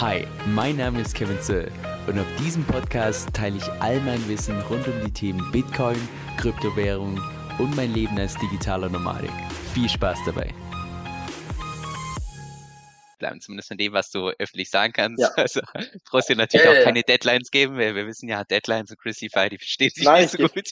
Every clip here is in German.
Hi, mein Name ist Kevin Zöll und auf diesem Podcast teile ich all mein Wissen rund um die Themen Bitcoin, Kryptowährung und mein Leben als digitaler Nomadik. Viel Spaß dabei! bleiben, zumindest von dem, was du öffentlich sagen kannst. Ja. Also brauchst du natürlich ja, auch keine Deadlines geben, weil wir wissen ja, Deadlines und Christify, die verstehen sich Nein, nicht so gut.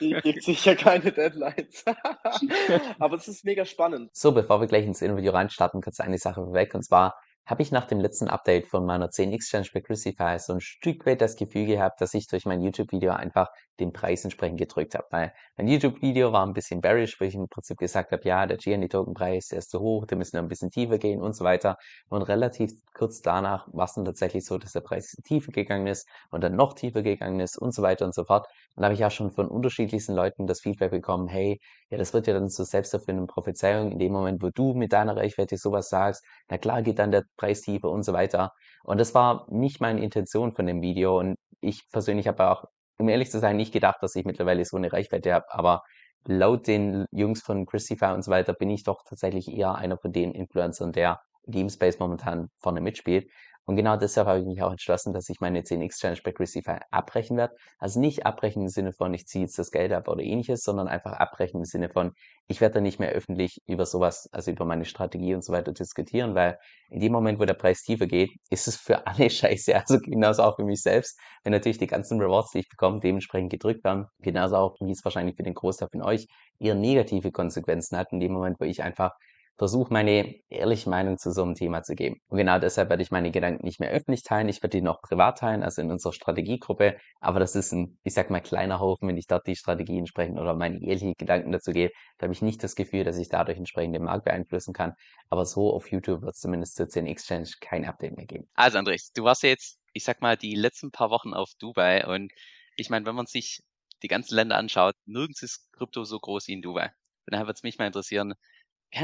Die gibt sicher keine Deadlines. Aber es ist mega spannend. So, bevor wir gleich ins Interview reinstarten, kurz eine Sache vorweg, und zwar habe ich nach dem letzten Update von meiner 10x Challenge bei Crucify so ein Stück weit das Gefühl gehabt, dass ich durch mein YouTube-Video einfach den Preis entsprechend gedrückt habe. Weil mein YouTube-Video war ein bisschen bearish, wo ich im Prinzip gesagt habe, ja, der GND-Token-Preis, der ist zu hoch, der müssen noch ein bisschen tiefer gehen und so weiter. Und relativ kurz danach war es dann tatsächlich so, dass der Preis tiefer gegangen ist und dann noch tiefer gegangen ist und so weiter und so fort. Und da habe ich auch schon von unterschiedlichsten Leuten das Feedback bekommen, hey, ja, das wird ja dann zur selbsterfüllenden Prophezeiung in dem Moment, wo du mit deiner Reichweite sowas sagst, na klar geht dann der Preistiefe und so weiter. Und das war nicht meine Intention von dem Video. Und ich persönlich habe auch, um ehrlich zu sein, nicht gedacht, dass ich mittlerweile so eine Reichweite habe. Aber laut den Jungs von Christify und so weiter bin ich doch tatsächlich eher einer von den Influencern, der Game Space momentan vorne mitspielt. Und genau deshalb habe ich mich auch entschlossen, dass ich meine 10x Challenge bei Crucify abbrechen werde. Also nicht abbrechen im Sinne von, ich ziehe jetzt das Geld ab oder ähnliches, sondern einfach abbrechen im Sinne von, ich werde da nicht mehr öffentlich über sowas, also über meine Strategie und so weiter diskutieren, weil in dem Moment, wo der Preis tiefer geht, ist es für alle scheiße. Also genauso auch für mich selbst, wenn natürlich die ganzen Rewards, die ich bekomme, dementsprechend gedrückt werden. Genauso auch, wie es wahrscheinlich für den Großteil von euch eher negative Konsequenzen hat, in dem Moment, wo ich einfach versuche meine ehrliche Meinung zu so einem Thema zu geben. Und genau deshalb werde ich meine Gedanken nicht mehr öffentlich teilen. Ich werde die noch privat teilen, also in unserer Strategiegruppe. Aber das ist ein, ich sag mal, kleiner Haufen, wenn ich dort die Strategie entsprechend oder meine ehrlichen Gedanken dazu gebe. Da habe ich nicht das Gefühl, dass ich dadurch entsprechend den Markt beeinflussen kann. Aber so auf YouTube wird es zumindest zur 10 Exchange kein Update mehr geben. Also Andres, du warst jetzt, ich sag mal, die letzten paar Wochen auf Dubai und ich meine, wenn man sich die ganzen Länder anschaut, nirgends ist Krypto so groß wie in Dubai. Und daher würde es mich mal interessieren,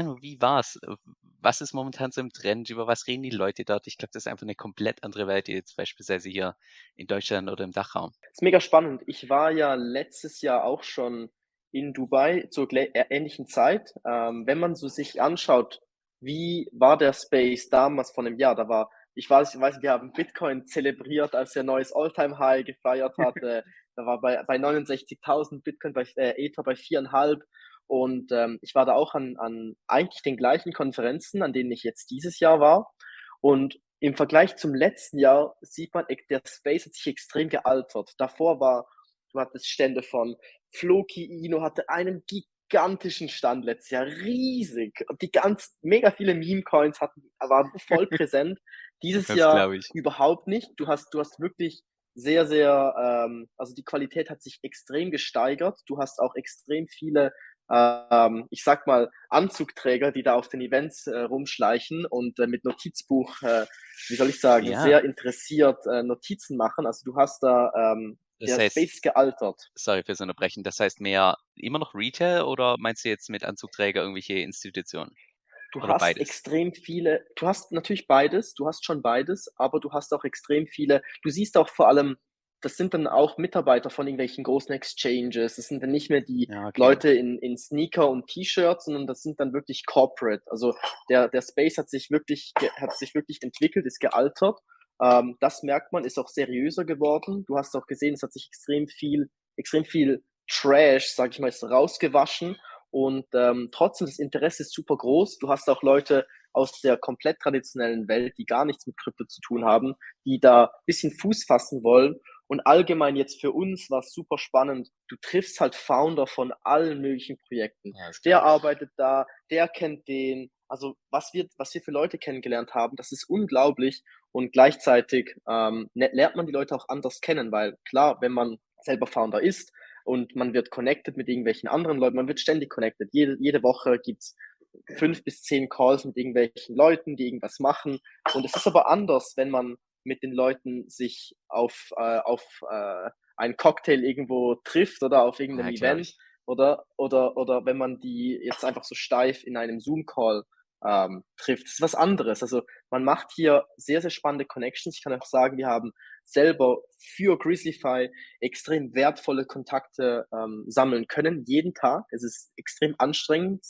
nur wie war's? Äh, was ist momentan so im Trend? Über was reden die Leute dort? Ich glaube, das ist einfach eine komplett andere Welt, jetzt beispielsweise hier in Deutschland oder im Dachraum. Das ist mega spannend. Ich war ja letztes Jahr auch schon in Dubai zur äh, ähnlichen Zeit. Ähm, wenn man so sich anschaut, wie war der Space damals von einem Jahr? Da war, ich weiß, ich weiß, wir haben Bitcoin zelebriert, als er neues Alltime high gefeiert hatte. da war bei, bei 69.000 Bitcoin bei äh, Ether bei viereinhalb. Und ähm, ich war da auch an, an eigentlich den gleichen Konferenzen, an denen ich jetzt dieses Jahr war. Und im Vergleich zum letzten Jahr sieht man, der Space hat sich extrem gealtert. Davor war, du hattest Stände von Floki Ino hatte einen gigantischen Stand letztes Jahr, riesig. Und die ganz, mega viele Meme-Coins hatten, waren voll präsent. Dieses das Jahr überhaupt nicht. Du hast, du hast wirklich sehr, sehr, ähm, also die Qualität hat sich extrem gesteigert. Du hast auch extrem viele ähm, ich sag mal, Anzugträger, die da auf den Events äh, rumschleichen und äh, mit Notizbuch, äh, wie soll ich sagen, ja. sehr interessiert äh, Notizen machen. Also du hast da ähm, das der heißt, Space gealtert. Sorry fürs Unterbrechen. Das heißt mehr immer noch Retail oder meinst du jetzt mit Anzugträger irgendwelche Institutionen? Du oder hast beides? extrem viele, du hast natürlich beides, du hast schon beides, aber du hast auch extrem viele, du siehst auch vor allem das sind dann auch Mitarbeiter von irgendwelchen großen Exchanges. Das sind dann nicht mehr die ja, okay. Leute in, in Sneaker und T-Shirts, sondern das sind dann wirklich Corporate. Also der, der Space hat sich wirklich, hat sich wirklich entwickelt, ist gealtert. Ähm, das merkt man, ist auch seriöser geworden. Du hast auch gesehen, es hat sich extrem viel, extrem viel Trash, sag ich mal, ist rausgewaschen. Und ähm, trotzdem, das Interesse ist super groß. Du hast auch Leute aus der komplett traditionellen Welt, die gar nichts mit Krypto zu tun haben, die da bisschen Fuß fassen wollen und allgemein jetzt für uns war es super spannend. Du triffst halt Founder von allen möglichen Projekten. Ja, der arbeitet da, der kennt den. Also was wir, was wir für Leute kennengelernt haben, das ist unglaublich. Und gleichzeitig ähm, lernt man die Leute auch anders kennen, weil klar, wenn man selber Founder ist und man wird connected mit irgendwelchen anderen Leuten, man wird ständig connected. Jede, jede Woche gibt's fünf bis zehn Calls mit irgendwelchen Leuten, die irgendwas machen. Und es ist aber anders, wenn man mit den Leuten sich auf, äh, auf äh, einen Cocktail irgendwo trifft oder auf irgendeinem ja, Event oder, oder, oder wenn man die jetzt einfach so steif in einem Zoom-Call ähm, trifft. Das ist was anderes. Also man macht hier sehr, sehr spannende Connections. Ich kann auch sagen, wir haben selber für Grizzlyfy extrem wertvolle Kontakte ähm, sammeln können, jeden Tag. Es ist extrem anstrengend.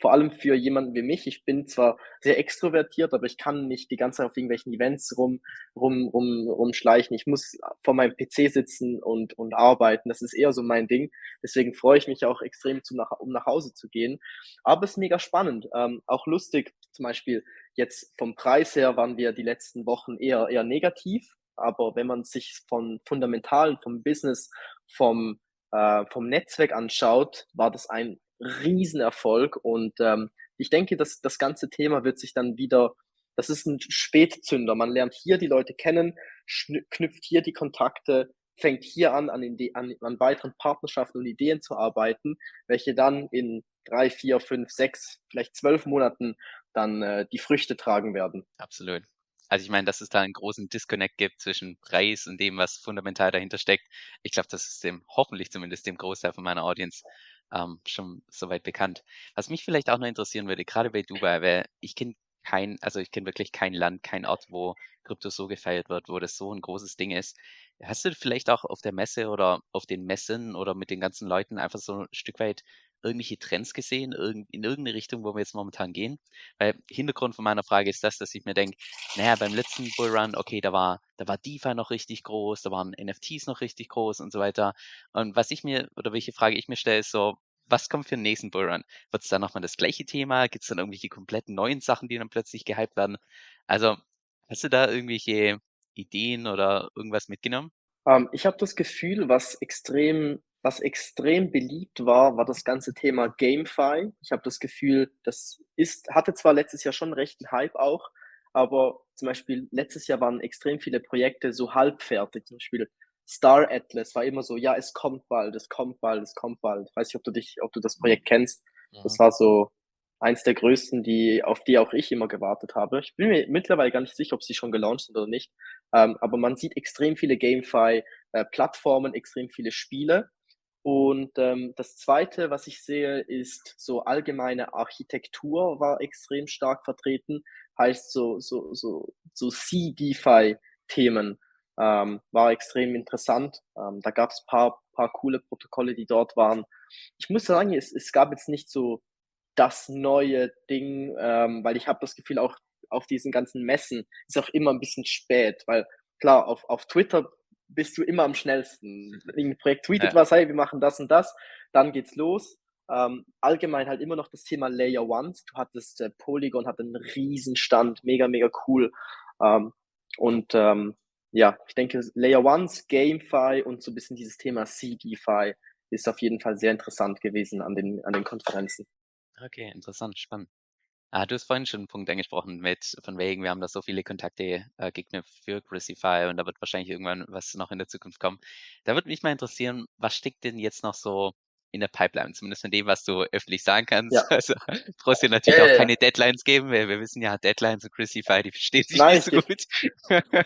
Vor allem für jemanden wie mich. Ich bin zwar sehr extrovertiert, aber ich kann nicht die ganze Zeit auf irgendwelchen Events rum, rum, rum, rumschleichen. Ich muss vor meinem PC sitzen und, und arbeiten. Das ist eher so mein Ding. Deswegen freue ich mich auch extrem, zum nach, um nach Hause zu gehen. Aber es ist mega spannend. Ähm, auch lustig, zum Beispiel jetzt vom Preis her waren wir die letzten Wochen eher, eher negativ. Aber wenn man sich von Fundamentalen, vom Business, vom, äh, vom Netzwerk anschaut, war das ein Riesenerfolg. Und ähm, ich denke, dass das ganze Thema wird sich dann wieder, das ist ein Spätzünder. Man lernt hier die Leute kennen, knüpft hier die Kontakte, fängt hier an, an, an, an weiteren Partnerschaften und Ideen zu arbeiten, welche dann in drei, vier, fünf, sechs, vielleicht zwölf Monaten dann äh, die Früchte tragen werden. Absolut. Also ich meine, dass es da einen großen Disconnect gibt zwischen Preis und dem, was fundamental dahinter steckt. Ich glaube, das ist dem, hoffentlich zumindest dem Großteil von meiner Audience ähm, schon soweit bekannt. Was mich vielleicht auch noch interessieren würde, gerade bei Dubai, weil ich kenne kein, also ich kenne wirklich kein Land, kein Ort, wo Krypto so gefeiert wird, wo das so ein großes Ding ist. Hast du vielleicht auch auf der Messe oder auf den Messen oder mit den ganzen Leuten einfach so ein Stück weit irgendwelche Trends gesehen, in irgendeine Richtung, wo wir jetzt momentan gehen? Weil Hintergrund von meiner Frage ist das, dass ich mir denke, naja, beim letzten Bullrun, okay, da war, da war DeFi noch richtig groß, da waren NFTs noch richtig groß und so weiter. Und was ich mir, oder welche Frage ich mir stelle, ist so, was kommt für den nächsten Bullrun? Wird es da nochmal das gleiche Thema? Gibt es dann irgendwelche kompletten neuen Sachen, die dann plötzlich gehypt werden? Also, hast du da irgendwelche Ideen oder irgendwas mitgenommen? Ähm, ich habe das Gefühl, was extrem, was extrem beliebt war, war das ganze Thema GameFi. Ich habe das Gefühl, das ist, hatte zwar letztes Jahr schon recht einen Hype auch, aber zum Beispiel letztes Jahr waren extrem viele Projekte so halbfertig. Zum Beispiel Star Atlas war immer so, ja, es kommt bald, es kommt bald, es kommt bald. Ich weiß nicht, ob du dich, ob du das Projekt kennst. Ja. Das war so eins der größten, die, auf die auch ich immer gewartet habe. Ich bin mir mittlerweile gar nicht sicher, ob sie schon gelauncht sind oder nicht. Ähm, aber man sieht extrem viele GameFi-Plattformen, äh, extrem viele Spiele. Und ähm, das zweite, was ich sehe, ist so allgemeine Architektur war extrem stark vertreten. Heißt so, so, so, so C-DeFi-Themen ähm, war extrem interessant. Ähm, da gab es paar, paar coole Protokolle, die dort waren. Ich muss sagen, es, es gab jetzt nicht so das neue Ding, ähm, weil ich habe das Gefühl, auch auf diesen ganzen Messen ist auch immer ein bisschen spät, weil klar, auf, auf Twitter bist du immer am schnellsten. Ein Projekt tweetet ja. was, hey, wir machen das und das, dann geht's los. Ähm, allgemein halt immer noch das Thema Layer Ones. Du hattest äh, Polygon hat einen Riesenstand, mega, mega cool. Ähm, und ähm, ja, ich denke, Layer Ones, GameFi und so ein bisschen dieses Thema CDFi ist auf jeden Fall sehr interessant gewesen an den, an den Konferenzen. Okay, interessant, spannend. Ah, du hast vorhin schon einen Punkt angesprochen mit, von wegen, wir haben da so viele Kontakte äh, geknüpft für Crucify und da wird wahrscheinlich irgendwann was noch in der Zukunft kommen. Da würde mich mal interessieren, was steckt denn jetzt noch so in der Pipeline, zumindest von dem, was du öffentlich sagen kannst. Ja. Also brauchst dir natürlich ja, auch ja, keine Deadlines geben, weil wir wissen ja, Deadlines und Crucify, die verstehen sich Nein, nicht so gut.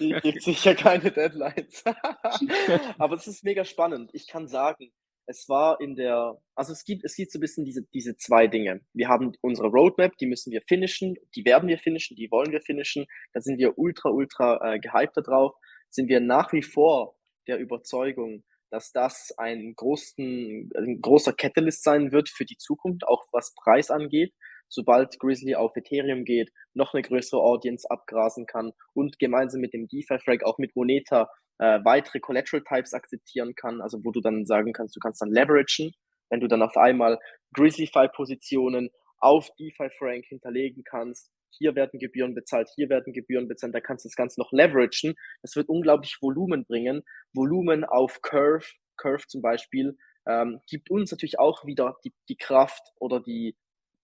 Ich gebe sicher keine Deadlines. Aber es ist mega spannend. Ich kann sagen, es war in der, also es gibt, es gibt so ein bisschen diese, diese zwei Dinge. Wir haben unsere Roadmap, die müssen wir finishen, die werden wir finishen, die wollen wir finishen. Da sind wir ultra, ultra äh, gehypt drauf. Sind wir nach wie vor der Überzeugung, dass das ein, großen, ein großer Catalyst sein wird für die Zukunft, auch was Preis angeht. Sobald Grizzly auf Ethereum geht, noch eine größere Audience abgrasen kann und gemeinsam mit dem DeFi-Frag auch mit Moneta äh, weitere Collateral Types akzeptieren kann, also wo du dann sagen kannst, du kannst dann leveragen, wenn du dann auf einmal Grizzly-File-Positionen auf DeFi-Frank hinterlegen kannst, hier werden Gebühren bezahlt, hier werden Gebühren bezahlt, da kannst du das Ganze noch leveragen. Das wird unglaublich Volumen bringen. Volumen auf Curve, Curve zum Beispiel, ähm, gibt uns natürlich auch wieder die, die Kraft oder die,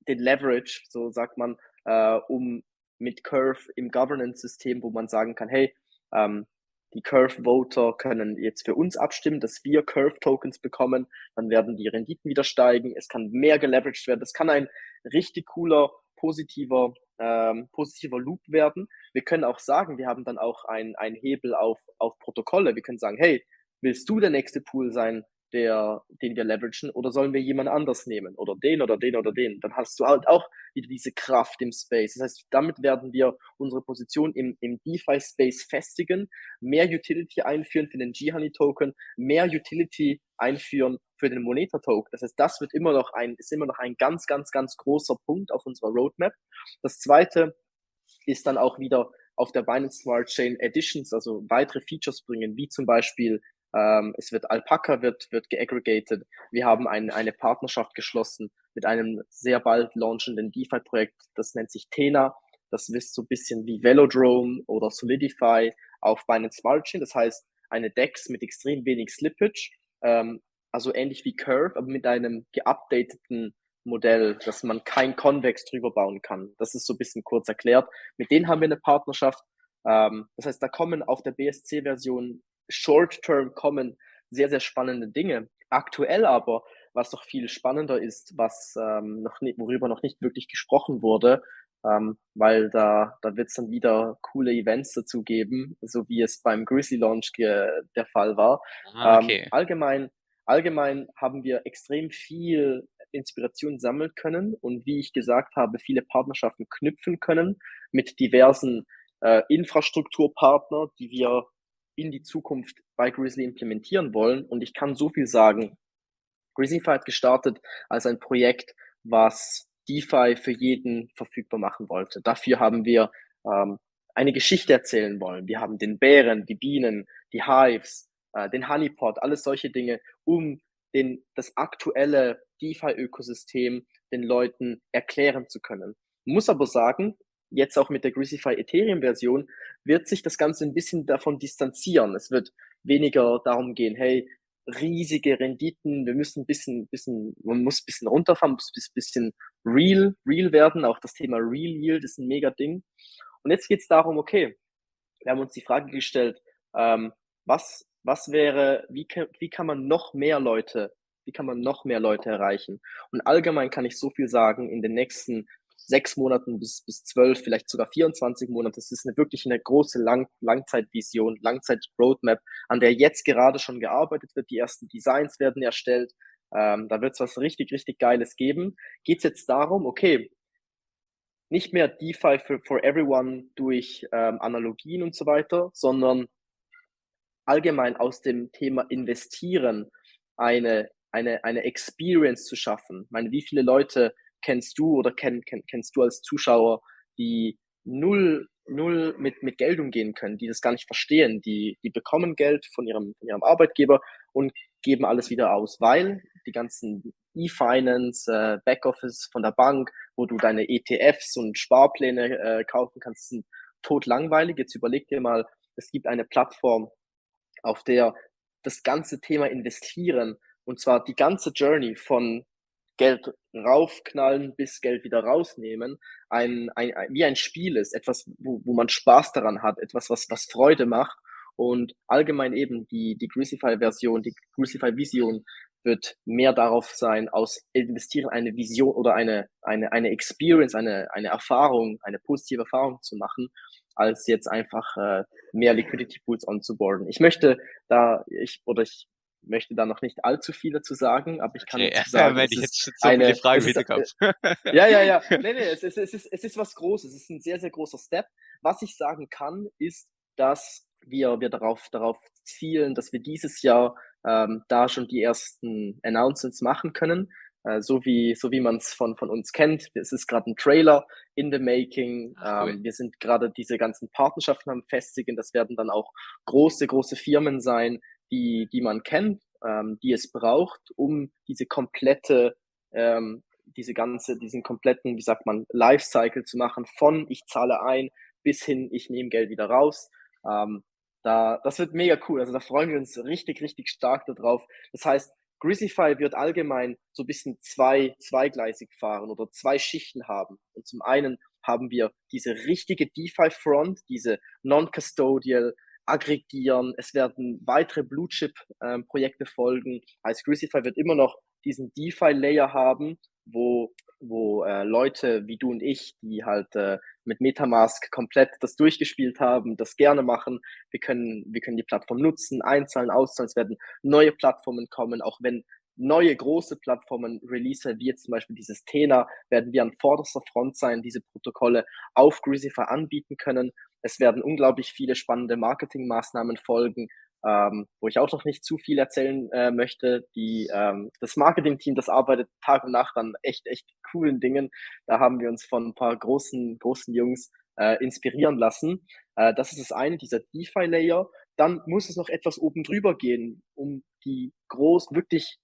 den Leverage, so sagt man, äh, um mit Curve im Governance-System, wo man sagen kann, hey, ähm, die Curve-Voter können jetzt für uns abstimmen, dass wir Curve-Tokens bekommen, dann werden die Renditen wieder steigen, es kann mehr geleveraged werden, das kann ein richtig cooler, positiver ähm, positiver Loop werden. Wir können auch sagen, wir haben dann auch einen Hebel auf, auf Protokolle. Wir können sagen, hey, willst du der nächste Pool sein, der, den wir leveragen, oder sollen wir jemand anders nehmen? Oder den oder den oder den? Dann hast du halt auch wieder diese Kraft im Space. Das heißt, damit werden wir unsere Position im, im DeFi-Space festigen, mehr Utility einführen für den G-Honey-Token, mehr Utility einführen für den Moneta-Token. Das heißt, das wird immer noch ein, ist immer noch ein ganz, ganz, ganz großer Punkt auf unserer Roadmap. Das zweite ist dann auch wieder auf der Binance Smart Chain Editions, also weitere Features bringen, wie zum Beispiel ähm, es wird Alpaca wird, wird geaggregated. Wir haben ein, eine Partnerschaft geschlossen mit einem sehr bald launchenden DeFi-Projekt, das nennt sich Tena. Das ist so ein bisschen wie Velodrome oder Solidify auf Binance Smart Chain. Das heißt, eine DEX mit extrem wenig Slippage, ähm, also ähnlich wie Curve, aber mit einem geupdateten Modell, dass man kein Convex drüber bauen kann. Das ist so ein bisschen kurz erklärt. Mit denen haben wir eine Partnerschaft. Ähm, das heißt, da kommen auf der BSC-Version Short-Term kommen sehr, sehr spannende Dinge. Aktuell aber, was noch viel spannender ist, was ähm, noch nicht, worüber noch nicht wirklich gesprochen wurde, ähm, weil da, da wird es dann wieder coole Events dazu geben, so wie es beim Grizzly Launch der Fall war. Ah, okay. ähm, allgemein, allgemein haben wir extrem viel Inspiration sammeln können und wie ich gesagt habe, viele Partnerschaften knüpfen können mit diversen äh, Infrastrukturpartner, die wir in die Zukunft bei Grizzly implementieren wollen. Und ich kann so viel sagen. Grizzlyfy hat gestartet als ein Projekt, was DeFi für jeden verfügbar machen wollte. Dafür haben wir ähm, eine Geschichte erzählen wollen. Wir haben den Bären, die Bienen, die Hives, äh, den Honeypot, alles solche Dinge, um den, das aktuelle DeFi-Ökosystem den Leuten erklären zu können. Muss aber sagen, jetzt auch mit der Greasify Ethereum Version, wird sich das Ganze ein bisschen davon distanzieren. Es wird weniger darum gehen, hey, riesige Renditen, wir müssen ein bisschen, bisschen, man muss ein bisschen runterfahren, muss ein bisschen real, real werden. Auch das Thema Real Yield ist ein mega Ding. Und jetzt geht es darum, okay, wir haben uns die Frage gestellt, ähm, was, was wäre, wie, wie kann man noch mehr Leute, wie kann man noch mehr Leute erreichen? Und allgemein kann ich so viel sagen, in den nächsten sechs Monaten bis, bis zwölf, vielleicht sogar 24 Monate. Das ist eine wirklich eine große Lang Langzeitvision, Langzeit-Roadmap, an der jetzt gerade schon gearbeitet wird. Die ersten Designs werden erstellt. Ähm, da wird es was richtig, richtig Geiles geben. Geht es jetzt darum, okay, nicht mehr DeFi für for everyone durch ähm, Analogien und so weiter, sondern allgemein aus dem Thema investieren eine, eine, eine Experience zu schaffen. Ich meine, wie viele Leute kennst du oder kenn, kenn, kennst du als Zuschauer, die null, null mit, mit Geld umgehen können, die das gar nicht verstehen, die, die bekommen Geld von ihrem, von ihrem Arbeitgeber und geben alles wieder aus, weil die ganzen E-Finance, äh, Backoffice von der Bank, wo du deine ETFs und Sparpläne äh, kaufen kannst, sind tot langweilig. Jetzt überleg dir mal, es gibt eine Plattform, auf der das ganze Thema investieren und zwar die ganze Journey von Geld raufknallen bis Geld wieder rausnehmen, ein, ein, ein, wie ein Spiel ist, etwas, wo, wo man Spaß daran hat, etwas, was, was Freude macht. Und allgemein eben die, die Crucify-Version, die Crucify-Vision wird mehr darauf sein, aus investieren eine Vision oder eine, eine, eine Experience, eine, eine Erfahrung, eine positive Erfahrung zu machen, als jetzt einfach äh, mehr Liquidity Pools onzuboarden. Ich möchte da, ich, oder ich möchte da noch nicht allzu viel dazu sagen, aber ich kann okay, dazu sagen, ja, es ist jetzt so eine, viele Fragen äh, ja, ja, ja, nee, nee, es ist, es, ist, es ist was Großes, es ist ein sehr, sehr großer Step. Was ich sagen kann, ist, dass wir, wir darauf, darauf zielen, dass wir dieses Jahr ähm, da schon die ersten Announcements machen können, äh, so wie, so wie man es von, von uns kennt. Es ist gerade ein Trailer in the making. Ach, cool. ähm, wir sind gerade diese ganzen Partnerschaften am festigen. Das werden dann auch große, große Firmen sein, die, die man kennt, ähm, die es braucht, um diese komplette, ähm, diese ganze, diesen kompletten, wie sagt man, Lifecycle zu machen, von ich zahle ein bis hin, ich nehme Geld wieder raus. Ähm, da, das wird mega cool. Also da freuen wir uns richtig, richtig stark darauf. Das heißt, Grizzlyfy wird allgemein so ein bisschen zwei, zweigleisig fahren oder zwei Schichten haben. Und zum einen haben wir diese richtige DeFi-Front, diese Non-Custodial, aggregieren. Es werden weitere Blue Chip ähm, Projekte folgen. Als Crucify wird immer noch diesen DeFi-Layer haben, wo, wo äh, Leute wie du und ich, die halt äh, mit Metamask komplett das durchgespielt haben, das gerne machen. Wir können, wir können die Plattform nutzen, einzahlen, auszahlen. Es werden neue Plattformen kommen, auch wenn neue große Plattformen release, wie jetzt zum Beispiel dieses Tena, werden wir an vorderster Front sein, diese Protokolle auf Greasify anbieten können. Es werden unglaublich viele spannende Marketingmaßnahmen folgen, ähm, wo ich auch noch nicht zu viel erzählen äh, möchte. Die, ähm, das Marketing-Team, das arbeitet Tag und Nacht an echt, echt coolen Dingen. Da haben wir uns von ein paar großen, großen Jungs äh, inspirieren lassen. Äh, das ist das eine, dieser DeFi-Layer. Dann muss es noch etwas oben drüber gehen, um die groß, wirklich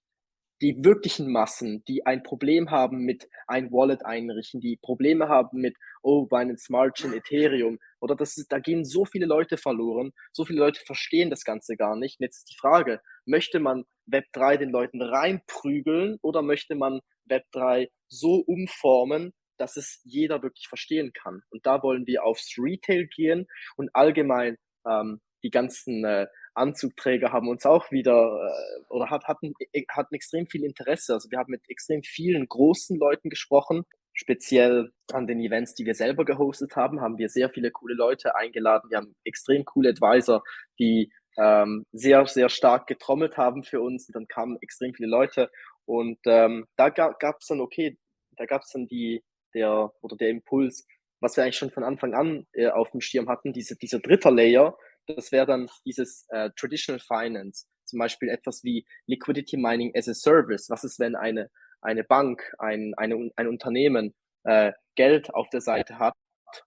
die wirklichen Massen, die ein Problem haben mit ein Wallet einrichten, die Probleme haben mit, oh, Binance Smart Chain, Ethereum, oder das ist, da gehen so viele Leute verloren, so viele Leute verstehen das Ganze gar nicht. Und jetzt ist die Frage, möchte man Web3 den Leuten reinprügeln oder möchte man Web3 so umformen, dass es jeder wirklich verstehen kann? Und da wollen wir aufs Retail gehen und allgemein ähm, die ganzen äh, Anzugträger haben uns auch wieder äh, oder hat, hatten, äh, hatten extrem viel Interesse. Also wir haben mit extrem vielen großen Leuten gesprochen. Speziell an den Events, die wir selber gehostet haben, haben wir sehr viele coole Leute eingeladen. Wir haben extrem coole Advisor, die ähm, sehr, sehr stark getrommelt haben für uns. Und dann kamen extrem viele Leute. Und ähm, da gab es dann, okay, da gab es dann die, der oder der Impuls, was wir eigentlich schon von Anfang an äh, auf dem Schirm hatten, diese, dieser dritte Layer, das wäre dann dieses äh, Traditional Finance, zum Beispiel etwas wie Liquidity Mining as a Service. Was ist, wenn eine, eine Bank, ein, eine, ein Unternehmen äh, Geld auf der Seite hat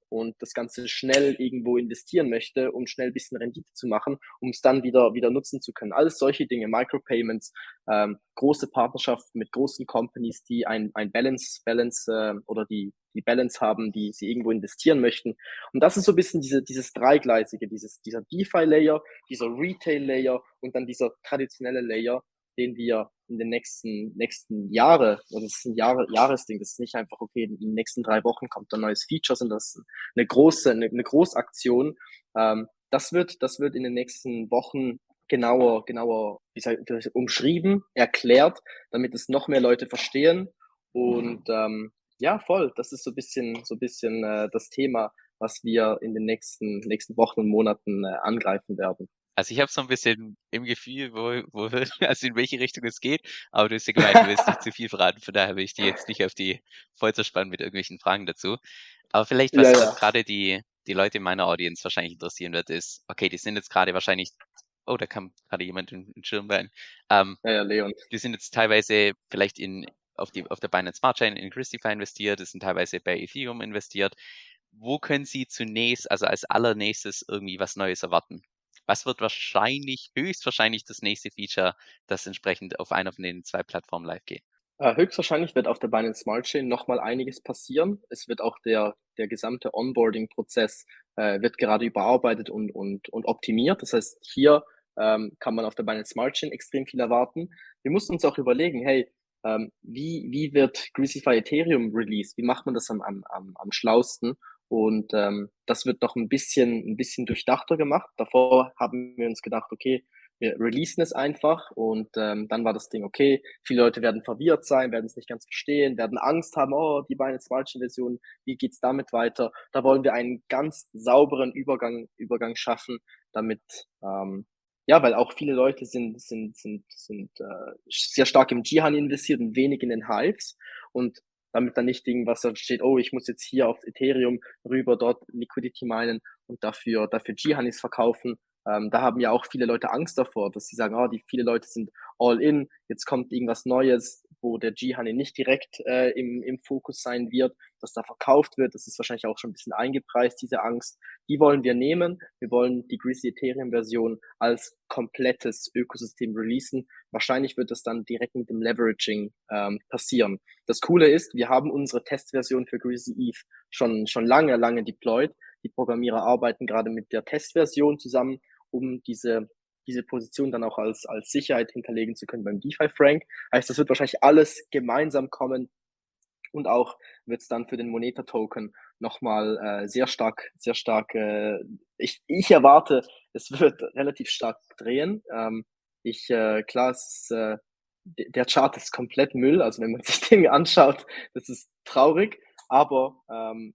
und das Ganze schnell irgendwo investieren möchte, um schnell ein bisschen Rendite zu machen, um es dann wieder, wieder nutzen zu können. Alles solche Dinge, Micropayments, ähm, große Partnerschaften mit großen Companies, die ein, ein Balance, Balance äh, oder die, die Balance haben, die sie irgendwo investieren möchten. Und das ist so ein bisschen diese, dieses dreigleisige, dieses, dieser DeFi-Layer, dieser Retail-Layer und dann dieser traditionelle Layer, den wir in den nächsten, nächsten Jahre, und das ist ein Jahre, Jahresding, das ist nicht einfach, okay, in den nächsten drei Wochen kommt ein neues Feature, sondern das ist eine große, eine, eine Großaktion. Ähm, das wird, das wird in den nächsten Wochen genauer, genauer, wie sag, umschrieben, erklärt, damit es noch mehr Leute verstehen. Und ähm, ja, voll, das ist so ein bisschen, so ein bisschen äh, das Thema, was wir in den nächsten, nächsten Wochen und Monaten äh, angreifen werden. Also ich habe so ein bisschen im Gefühl, wo, wo, also in welche Richtung es geht, aber du hast ja gemeint, du willst nicht zu viel verraten, von daher will ich die jetzt nicht auf die Folter spannen mit irgendwelchen Fragen dazu. Aber vielleicht, was, ja, ja. gerade die, die Leute in meiner Audience wahrscheinlich interessieren wird, ist, okay, die sind jetzt gerade wahrscheinlich, oh, da kam gerade jemand in den Schirm rein. Ähm, ja, ja, Leon. Die sind jetzt teilweise vielleicht in, auf, die, auf der Binance Smart Chain in Christify investiert, die sind teilweise bei Ethereum investiert. Wo können sie zunächst, also als allernächstes irgendwie was Neues erwarten? Was wird wahrscheinlich, höchstwahrscheinlich das nächste Feature, das entsprechend auf einer von den zwei Plattformen live geht? Äh, höchstwahrscheinlich wird auf der Binance Smart Chain nochmal einiges passieren. Es wird auch der, der gesamte Onboarding-Prozess äh, wird gerade überarbeitet und, und, und optimiert. Das heißt, hier ähm, kann man auf der Binance Smart Chain extrem viel erwarten. Wir mussten uns auch überlegen, hey, ähm, wie, wie wird Greasify Ethereum released? Wie macht man das am, am, am, am schlausten? Und ähm, das wird noch ein bisschen, ein bisschen durchdachter gemacht. Davor haben wir uns gedacht, okay, wir releasen es einfach und ähm, dann war das Ding, okay, viele Leute werden verwirrt sein, werden es nicht ganz verstehen, werden Angst haben, oh, die Smart Chain Version, wie geht's damit weiter? Da wollen wir einen ganz sauberen Übergang, Übergang schaffen, damit, ähm, ja, weil auch viele Leute sind, sind, sind, sind äh, sehr stark im Jihan investiert und wenig in den Hives und damit dann nicht irgendwas da steht, oh, ich muss jetzt hier auf Ethereum rüber, dort Liquidity meinen und dafür, dafür G-Honeys verkaufen. Ähm, da haben ja auch viele Leute Angst davor, dass sie sagen, oh, die viele Leute sind all in, jetzt kommt irgendwas Neues, wo der G-Honey nicht direkt äh, im, im Fokus sein wird, dass da verkauft wird. Das ist wahrscheinlich auch schon ein bisschen eingepreist, diese Angst. Die wollen wir nehmen. Wir wollen die Greasy Ethereum Version als komplettes Ökosystem releasen. Wahrscheinlich wird das dann direkt mit dem Leveraging ähm, passieren. Das Coole ist, wir haben unsere Testversion für Greasy ETH schon, schon lange, lange deployed. Die Programmierer arbeiten gerade mit der Testversion zusammen, um diese diese Position dann auch als, als Sicherheit hinterlegen zu können beim DeFi-Frank. Heißt, das wird wahrscheinlich alles gemeinsam kommen und auch wird es dann für den Moneta-Token nochmal äh, sehr stark, sehr stark, äh, ich, ich erwarte, es wird relativ stark drehen. Ähm, ich, äh, klar, es ist, äh, der Chart ist komplett Müll. Also wenn man sich den anschaut, das ist traurig. Aber ähm,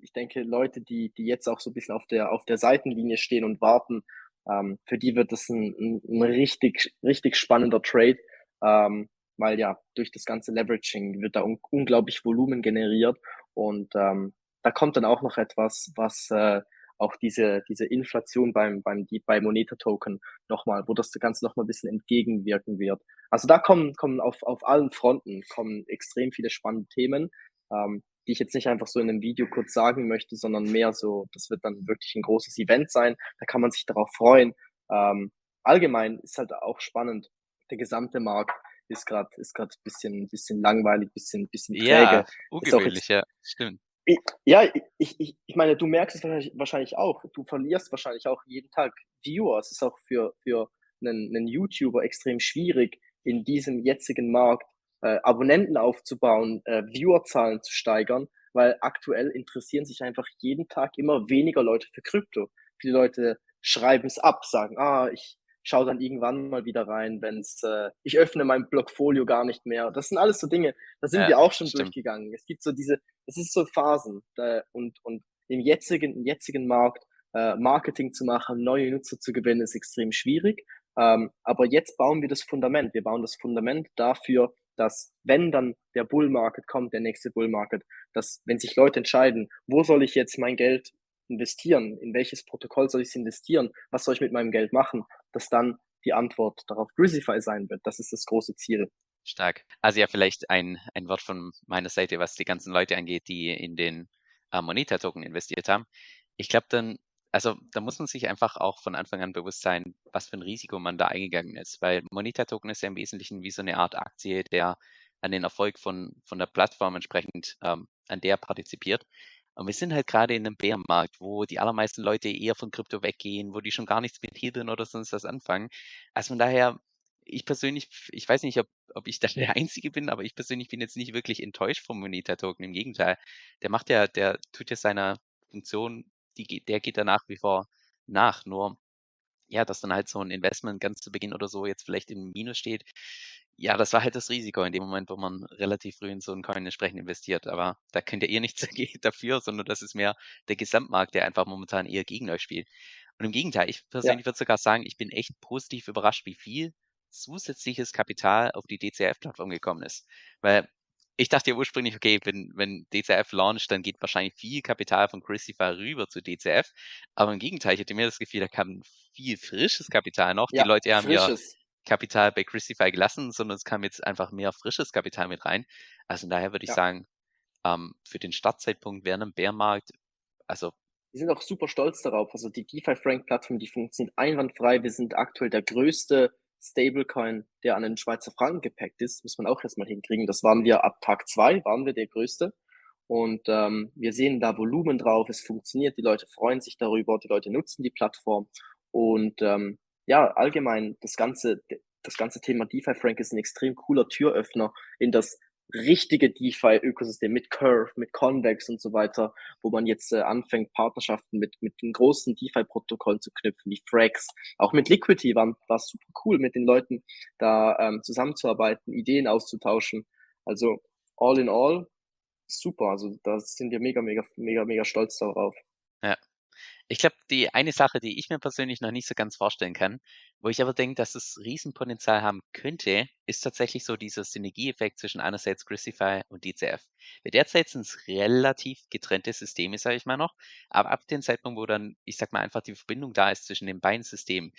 ich denke, Leute, die, die jetzt auch so ein bisschen auf der, auf der Seitenlinie stehen und warten, ähm, für die wird das ein, ein, richtig, richtig spannender Trade, ähm, weil ja, durch das ganze Leveraging wird da un unglaublich Volumen generiert und ähm, da kommt dann auch noch etwas, was äh, auch diese, diese Inflation beim, beim bei Moneta Token nochmal, wo das Ganze nochmal ein bisschen entgegenwirken wird. Also da kommen, kommen auf, auf allen Fronten kommen extrem viele spannende Themen. Ähm, die ich jetzt nicht einfach so in einem Video kurz sagen möchte, sondern mehr so, das wird dann wirklich ein großes Event sein. Da kann man sich darauf freuen. Ähm, allgemein ist halt auch spannend. Der gesamte Markt ist gerade ist gerade bisschen bisschen langweilig, bisschen bisschen träge. Ja, ungewöhnlich, ja, stimmt. Ich, ja, ich, ich, ich meine, du merkst es wahrscheinlich, wahrscheinlich auch. Du verlierst wahrscheinlich auch jeden Tag Viewer. Es ist auch für, für einen, einen YouTuber extrem schwierig, in diesem jetzigen Markt äh, Abonnenten aufzubauen, äh, Viewerzahlen zu steigern, weil aktuell interessieren sich einfach jeden Tag immer weniger Leute für Krypto. Viele Leute schreiben es ab, sagen, ah, ich schaue dann irgendwann mal wieder rein, wenn es, äh, ich öffne mein Blogfolio gar nicht mehr. Das sind alles so Dinge, da sind ja, wir auch schon stimmt. durchgegangen. Es gibt so diese, es ist so Phasen da, und, und im jetzigen, im jetzigen Markt äh, Marketing zu machen, neue Nutzer zu gewinnen, ist extrem schwierig. Ähm, aber jetzt bauen wir das Fundament. Wir bauen das Fundament dafür, dass wenn dann der Bull Market kommt, der nächste Bull Market, dass wenn sich Leute entscheiden, wo soll ich jetzt mein Geld investieren, in welches Protokoll soll ich es investieren, was soll ich mit meinem Geld machen, dass dann die Antwort darauf Grisify sein wird. Das ist das große Ziel. Stark. Also ja, vielleicht ein, ein Wort von meiner Seite, was die ganzen Leute angeht, die in den äh, Moneta-Token investiert haben. Ich glaube dann, also da muss man sich einfach auch von Anfang an bewusst sein, was für ein Risiko man da eingegangen ist, weil Moneta Token ist ja im Wesentlichen wie so eine Art Aktie, der an den Erfolg von, von der Plattform entsprechend ähm, an der partizipiert. Und wir sind halt gerade in einem Bärenmarkt, wo die allermeisten Leute eher von Krypto weggehen, wo die schon gar nichts mit Hebeln oder sonst was anfangen. Also von daher, ich persönlich, ich weiß nicht, ob, ob ich da der Einzige bin, aber ich persönlich bin jetzt nicht wirklich enttäuscht vom Moneta Token. Im Gegenteil, der macht ja, der tut ja seiner Funktion die, der geht da nach wie vor nach. Nur, ja, dass dann halt so ein Investment ganz zu Beginn oder so jetzt vielleicht im Minus steht. Ja, das war halt das Risiko in dem Moment, wo man relativ früh in so einen Coin entsprechend investiert. Aber da könnt ihr ihr nichts dafür, sondern das ist mehr der Gesamtmarkt, der einfach momentan eher gegen euch spielt. Und im Gegenteil, ich persönlich ja. würde sogar sagen, ich bin echt positiv überrascht, wie viel zusätzliches Kapital auf die DCF-Plattform gekommen ist. Weil ich dachte ja ursprünglich, okay, wenn, wenn DCF launcht, dann geht wahrscheinlich viel Kapital von Crucify rüber zu DCF. Aber im Gegenteil, ich hatte mir das Gefühl, da kam viel frisches Kapital noch. Ja, Die Leute haben frisches. ja Kapital bei Crucify gelassen, sondern es kam jetzt einfach mehr frisches Kapital mit rein. Also daher würde ich ja. sagen, ähm, für den Startzeitpunkt während dem Bärmarkt, also wir sind auch super stolz darauf. Also die DeFi Frank Plattform, die funktioniert einwandfrei. Wir sind aktuell der größte Stablecoin, der an den Schweizer Franken gepackt ist, muss man auch erstmal hinkriegen. Das waren wir ab Tag zwei, waren wir der größte. Und ähm, wir sehen da Volumen drauf, es funktioniert, die Leute freuen sich darüber, die Leute nutzen die Plattform. Und ähm, ja, allgemein das ganze, das ganze Thema DeFi Frank ist ein extrem cooler Türöffner in das richtige DeFi-Ökosystem mit Curve, mit Convex und so weiter, wo man jetzt äh, anfängt, Partnerschaften mit, mit den großen DeFi-Protokollen zu knüpfen, wie Frax. Auch mit Liquidity war, war super cool, mit den Leuten da ähm, zusammenzuarbeiten, Ideen auszutauschen. Also all in all, super. Also da sind wir mega, mega, mega, mega stolz darauf. Ja, ich glaube, die eine Sache, die ich mir persönlich noch nicht so ganz vorstellen kann, wo ich aber denke, dass es Riesenpotenzial haben könnte, ist tatsächlich so dieser Synergieeffekt zwischen einerseits Crucify und DCF. Weil derzeit sind es relativ getrennte Systeme, sage ich mal noch, aber ab dem Zeitpunkt, wo dann, ich sag mal, einfach die Verbindung da ist zwischen den beiden Systemen,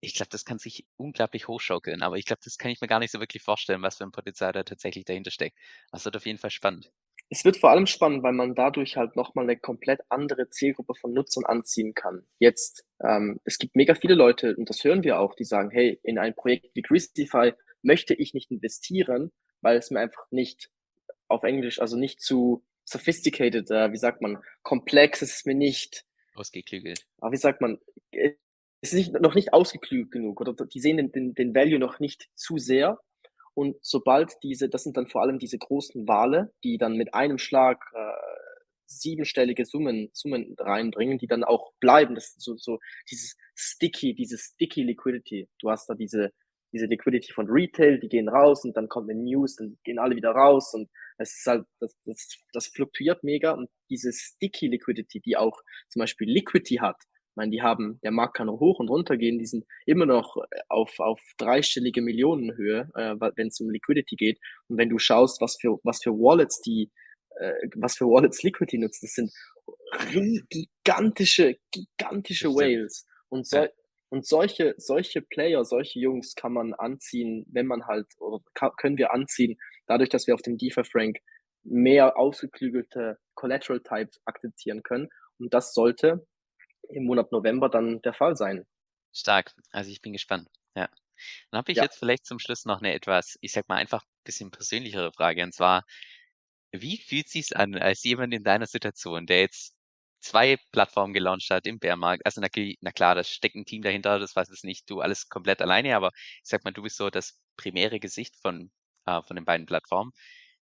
ich glaube, das kann sich unglaublich hochschaukeln, aber ich glaube, das kann ich mir gar nicht so wirklich vorstellen, was für ein Potenzial da tatsächlich dahinter steckt. Das wird auf jeden Fall spannend. Es wird vor allem spannend, weil man dadurch halt nochmal eine komplett andere Zielgruppe von Nutzern anziehen kann. Jetzt, ähm, es gibt mega viele Leute, und das hören wir auch, die sagen, hey, in ein Projekt wie Christify möchte ich nicht investieren, weil es mir einfach nicht auf Englisch, also nicht zu sophisticated, äh, wie sagt man, komplex, es ist mir nicht ausgeklügelt. Aber wie sagt man, äh, es ist nicht, noch nicht ausgeklügelt genug oder die sehen den, den, den Value noch nicht zu sehr und sobald diese, das sind dann vor allem diese großen Wale, die dann mit einem Schlag äh, siebenstellige Summen, Summen reinbringen, die dann auch bleiben. Das ist so, so dieses sticky, dieses sticky Liquidity. Du hast da diese diese Liquidity von Retail, die gehen raus und dann kommt eine News, dann gehen alle wieder raus und es ist halt, das, das, das fluktuiert mega und diese Sticky Liquidity, die auch zum Beispiel Liquidity hat, ich meine, die haben, der Markt kann noch hoch und runter gehen, die sind immer noch auf, auf dreistellige Millionenhöhe, äh, wenn es um Liquidity geht. Und wenn du schaust, was für, was für Wallets die, äh, was für Wallets Liquidity nutzen, das sind gigantische, gigantische Whales. Und so, ja. Und solche, solche Player, solche Jungs kann man anziehen, wenn man halt, oder können wir anziehen, dadurch, dass wir auf dem DeFi-Frank mehr ausgeklügelte Collateral Types akzeptieren können. Und das sollte im Monat November dann der Fall sein. Stark. Also ich bin gespannt. Ja. Dann habe ich ja. jetzt vielleicht zum Schluss noch eine etwas, ich sag mal einfach ein bisschen persönlichere Frage. Und zwar, wie fühlt es sich an als jemand in deiner Situation, der jetzt zwei Plattformen gelauncht hat im Bärmarkt. Also na, na, klar, da steckt ein Team dahinter, das weiß es nicht du alles komplett alleine, aber ich sag mal, du bist so das primäre Gesicht von, äh, von den beiden Plattformen.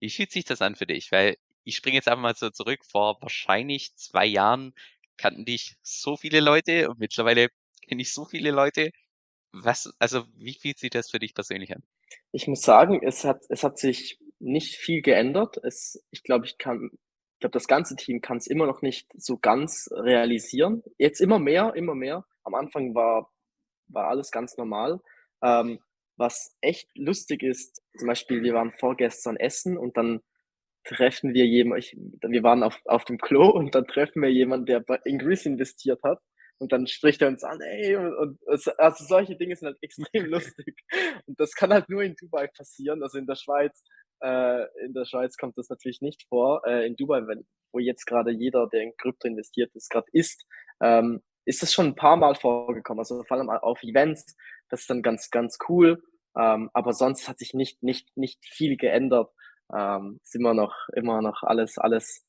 Wie fühlt sich das an für dich? Weil ich springe jetzt einfach mal so zurück, vor wahrscheinlich zwei Jahren kannten dich so viele Leute und mittlerweile kenne ich so viele Leute. Was, also wie fühlt sich das für dich persönlich an? Ich muss sagen, es hat, es hat sich nicht viel geändert. Es, ich glaube, ich kann ich glaube, das ganze Team kann es immer noch nicht so ganz realisieren. Jetzt immer mehr, immer mehr. Am Anfang war, war alles ganz normal. Ähm, was echt lustig ist, zum Beispiel, wir waren vorgestern essen und dann treffen wir jemanden, wir waren auf, auf dem Klo und dann treffen wir jemanden, der in Greece investiert hat. Und dann spricht er uns an, ey, und, also solche Dinge sind halt extrem lustig. Und das kann halt nur in Dubai passieren. Also in der Schweiz äh, in der Schweiz kommt das natürlich nicht vor. Äh, in Dubai, wenn, wo jetzt gerade jeder, der in Krypto investiert ist, gerade ist, ähm, ist das schon ein paar Mal vorgekommen. Also vor allem auf Events, das ist dann ganz, ganz cool. Ähm, aber sonst hat sich nicht, nicht, nicht viel geändert. Ähm, ist immer noch, immer noch alles, alles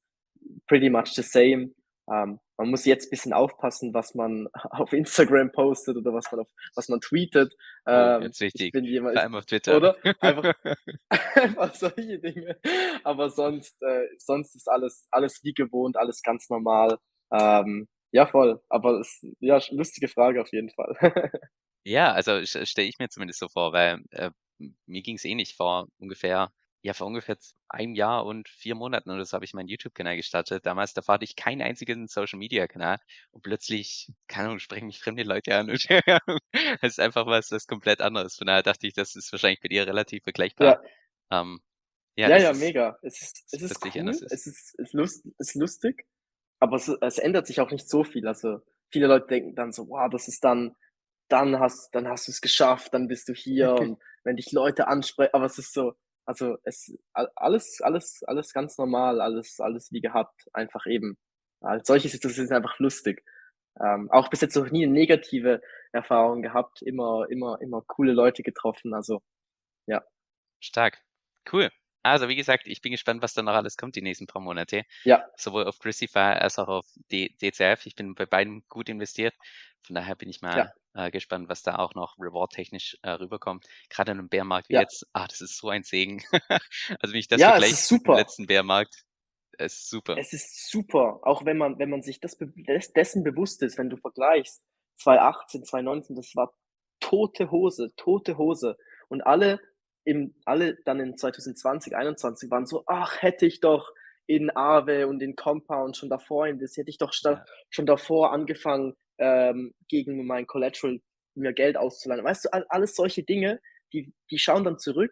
pretty much the same. Ähm, man muss jetzt bisschen aufpassen, was man auf Instagram postet oder was man auf, was man tweetet. Oh, ähm, jetzt wichtig. Ich bin jemand, Vor allem auf Twitter. Oder? Einfach, einfach solche Dinge. Aber sonst, äh, sonst ist alles, alles wie gewohnt, alles ganz normal. Ähm, ja, voll. Aber es, ja, lustige Frage auf jeden Fall. ja, also stelle ich mir zumindest so vor, weil äh, mir ging es eh nicht vor ungefähr ja, vor ungefähr einem Jahr und vier Monaten oder so habe ich meinen YouTube-Kanal gestartet. Damals, da hatte ich keinen einzigen Social-Media-Kanal und plötzlich, keine Ahnung, sprechen mich fremde Leute an. Und das ist einfach was, was komplett anderes. Von daher dachte ich, das ist wahrscheinlich bei dir relativ vergleichbar. Ja, ähm, ja, ja, ja mega. Es ist, es ist cool, ist. es ist, ist, lust, ist lustig, aber es, es ändert sich auch nicht so viel. Also viele Leute denken dann so, wow, das ist dann, dann hast, dann hast du es geschafft, dann bist du hier und wenn dich Leute ansprechen, aber es ist so, also es alles, alles, alles ganz normal, alles, alles wie gehabt, einfach eben. Als solches ist das einfach lustig. Ähm, auch bis jetzt noch nie eine negative Erfahrung gehabt, immer, immer, immer coole Leute getroffen. Also ja. Stark. Cool. Also wie gesagt, ich bin gespannt, was da noch alles kommt die nächsten paar Monate. Ja. Sowohl auf Crucify als auch auf D DCF. Ich bin bei beiden gut investiert. Von daher bin ich mal ja. äh, gespannt, was da auch noch reward-technisch äh, rüberkommt. Gerade in einem Bärmarkt wie ja. jetzt. Ah, das ist so ein Segen. also wie ich das ja, vergleiche mit dem letzten Bärmarkt. Es ist super. Es ist super. Auch wenn man, wenn man sich das, dessen bewusst ist, wenn du vergleichst, 2018, 2019, das war tote Hose, tote Hose. Und alle im, alle dann in 2020, 2021 waren so, ach, hätte ich doch in Aave und in Compound schon davor investiert, hätte ich doch ja. schon davor angefangen, ähm, gegen mein Collateral mir Geld auszuleihen. Weißt du, alles solche Dinge, die, die schauen dann zurück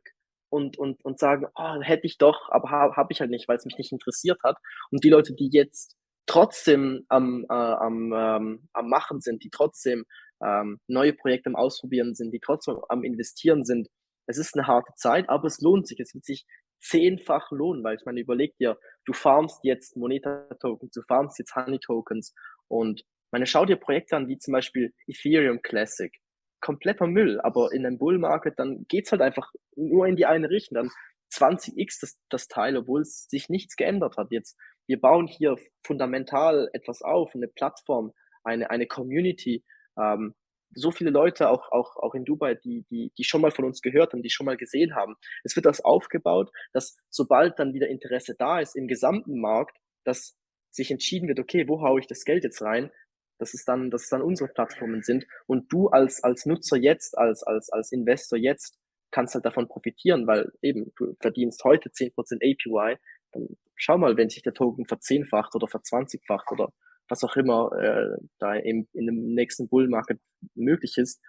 und, und, und sagen, oh, hätte ich doch, aber habe hab ich halt nicht, weil es mich nicht interessiert hat. Und die Leute, die jetzt trotzdem am, äh, am, ähm, am Machen sind, die trotzdem ähm, neue Projekte am Ausprobieren sind, die trotzdem am Investieren sind, es ist eine harte Zeit, aber es lohnt sich. Es wird sich zehnfach lohnen, weil ich meine, überleg dir, du farmst jetzt Moneta-Tokens, du farmst jetzt Honey-Tokens und meine, schau dir Projekte an, wie zum Beispiel Ethereum Classic. Kompletter Müll, aber in einem Bull Market, dann geht's halt einfach nur in die eine Richtung. Dann 20x das, das Teil, obwohl es sich nichts geändert hat. Jetzt, wir bauen hier fundamental etwas auf, eine Plattform, eine, eine Community, ähm, so viele Leute, auch, auch, auch in Dubai, die, die, die schon mal von uns gehört haben, die schon mal gesehen haben. Es wird das aufgebaut, dass sobald dann wieder Interesse da ist im gesamten Markt, dass sich entschieden wird, okay, wo haue ich das Geld jetzt rein, dass es dann, dass es dann unsere Plattformen sind. Und du als, als Nutzer jetzt, als, als, als Investor jetzt kannst halt davon profitieren, weil eben du verdienst heute 10% APY, dann schau mal, wenn sich der Token verzehnfacht oder verzwanzigfacht oder was auch immer äh, da im, in dem nächsten Bull Market möglich ist,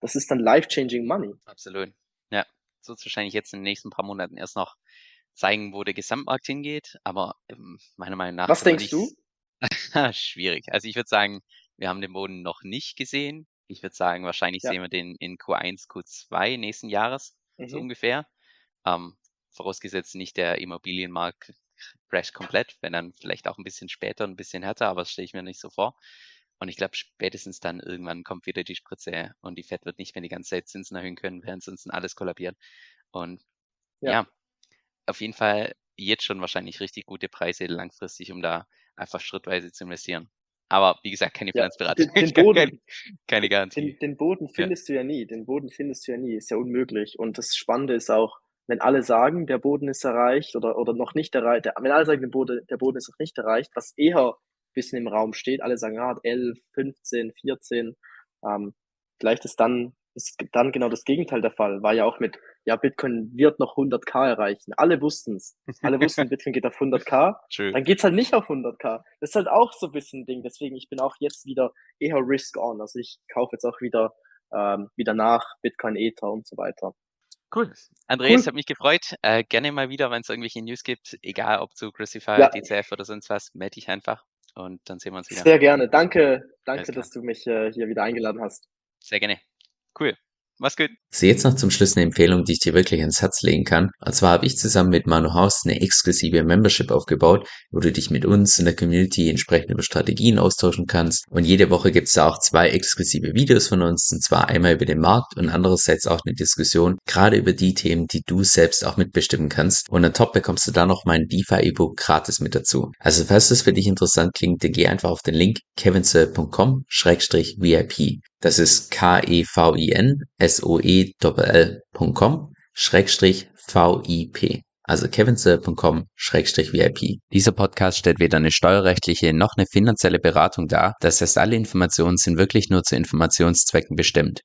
das ist dann life-changing money. Absolut. Ja, so wird wahrscheinlich jetzt in den nächsten paar Monaten erst noch zeigen, wo der Gesamtmarkt hingeht. Aber ähm, meiner Meinung nach. Was denkst du? schwierig. Also ich würde sagen, wir haben den Boden noch nicht gesehen. Ich würde sagen, wahrscheinlich ja. sehen wir den in Q1, Q2 nächsten Jahres, mhm. so ungefähr. Ähm, vorausgesetzt nicht der Immobilienmarkt crasht komplett, wenn dann vielleicht auch ein bisschen später, ein bisschen härter, aber das stelle ich mir nicht so vor. Und ich glaube, spätestens dann irgendwann kommt wieder die Spritze und die Fed wird nicht mehr die ganze Zeit Zinsen erhöhen können, während sonst alles kollabiert. Und ja. ja, auf jeden Fall jetzt schon wahrscheinlich richtig gute Preise langfristig, um da einfach schrittweise zu investieren. Aber wie gesagt, keine Finanzberatung. Ja, den, den Boden, keine Garantie. Den, den Boden findest ja. du ja nie. Den Boden findest du ja nie. Ist ja unmöglich. Und das Spannende ist auch, wenn alle sagen, der Boden ist erreicht oder, oder noch nicht erreicht, wenn alle sagen, der Boden, der Boden ist noch nicht erreicht, was eher bisschen im Raum steht. Alle sagen, ah, 11, 15, 14. Ähm, vielleicht ist dann, ist dann genau das Gegenteil der Fall. War ja auch mit, ja, Bitcoin wird noch 100k erreichen. Alle wussten es. Alle wussten, Bitcoin geht auf 100k. True. Dann geht's halt nicht auf 100k. Das ist halt auch so ein bisschen ein Ding. Deswegen, ich bin auch jetzt wieder eher risk on. Also ich kaufe jetzt auch wieder, ähm, wieder nach Bitcoin, Ether und so weiter. Cool. Andreas, cool. hat mich gefreut. Äh, gerne mal wieder, wenn es irgendwelche News gibt, egal ob zu Crucify, ja. DCF oder sonst was, melde dich einfach und dann sehen wir uns wieder. Sehr gerne. Danke, danke, dass du mich äh, hier wieder eingeladen hast. Sehr gerne. Cool. Mach's gut. So, jetzt noch zum Schluss eine Empfehlung, die ich dir wirklich ans Herz legen kann. Und zwar habe ich zusammen mit Manu Haus eine exklusive Membership aufgebaut, wo du dich mit uns in der Community entsprechend über Strategien austauschen kannst. Und jede Woche gibt es da auch zwei exklusive Videos von uns, und zwar einmal über den Markt und andererseits auch eine Diskussion, gerade über die Themen, die du selbst auch mitbestimmen kannst. Und on top bekommst du da noch mein DeFi-E-Book gratis mit dazu. Also falls das für dich interessant klingt, dann geh einfach auf den Link kevinsoe.com-vip. Das ist K-E-V-I-N-S-O-E-L.com Schrägstrich V-I-P. Also kevinsoe.com Schrägstrich VIP. Dieser Podcast stellt weder eine steuerrechtliche noch eine finanzielle Beratung dar. Das heißt, alle Informationen sind wirklich nur zu Informationszwecken bestimmt.